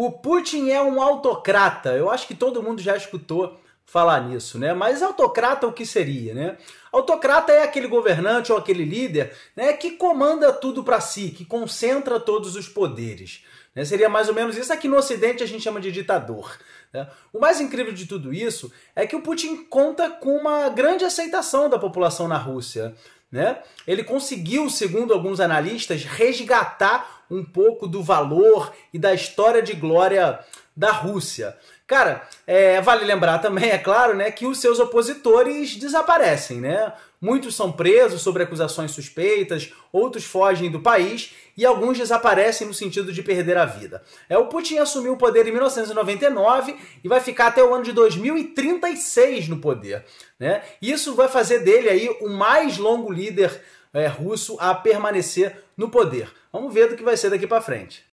O Putin é um autocrata. Eu acho que todo mundo já escutou falar nisso, né? Mas autocrata o que seria, né? Autocrata é aquele governante ou aquele líder, né, que comanda tudo para si, que concentra todos os poderes. Né? Seria mais ou menos isso. Aqui no Ocidente a gente chama de ditador. Né? O mais incrível de tudo isso é que o Putin conta com uma grande aceitação da população na Rússia. Né? Ele conseguiu, segundo alguns analistas, resgatar um pouco do valor e da história de glória da Rússia. Cara, é, vale lembrar também, é claro, né, que os seus opositores desaparecem, né? Muitos são presos sobre acusações suspeitas, outros fogem do país e alguns desaparecem no sentido de perder a vida. É, o Putin assumiu o poder em 1999 e vai ficar até o ano de 2036 no poder. Né? Isso vai fazer dele aí o mais longo líder é, russo a permanecer no poder. Vamos ver do que vai ser daqui para frente.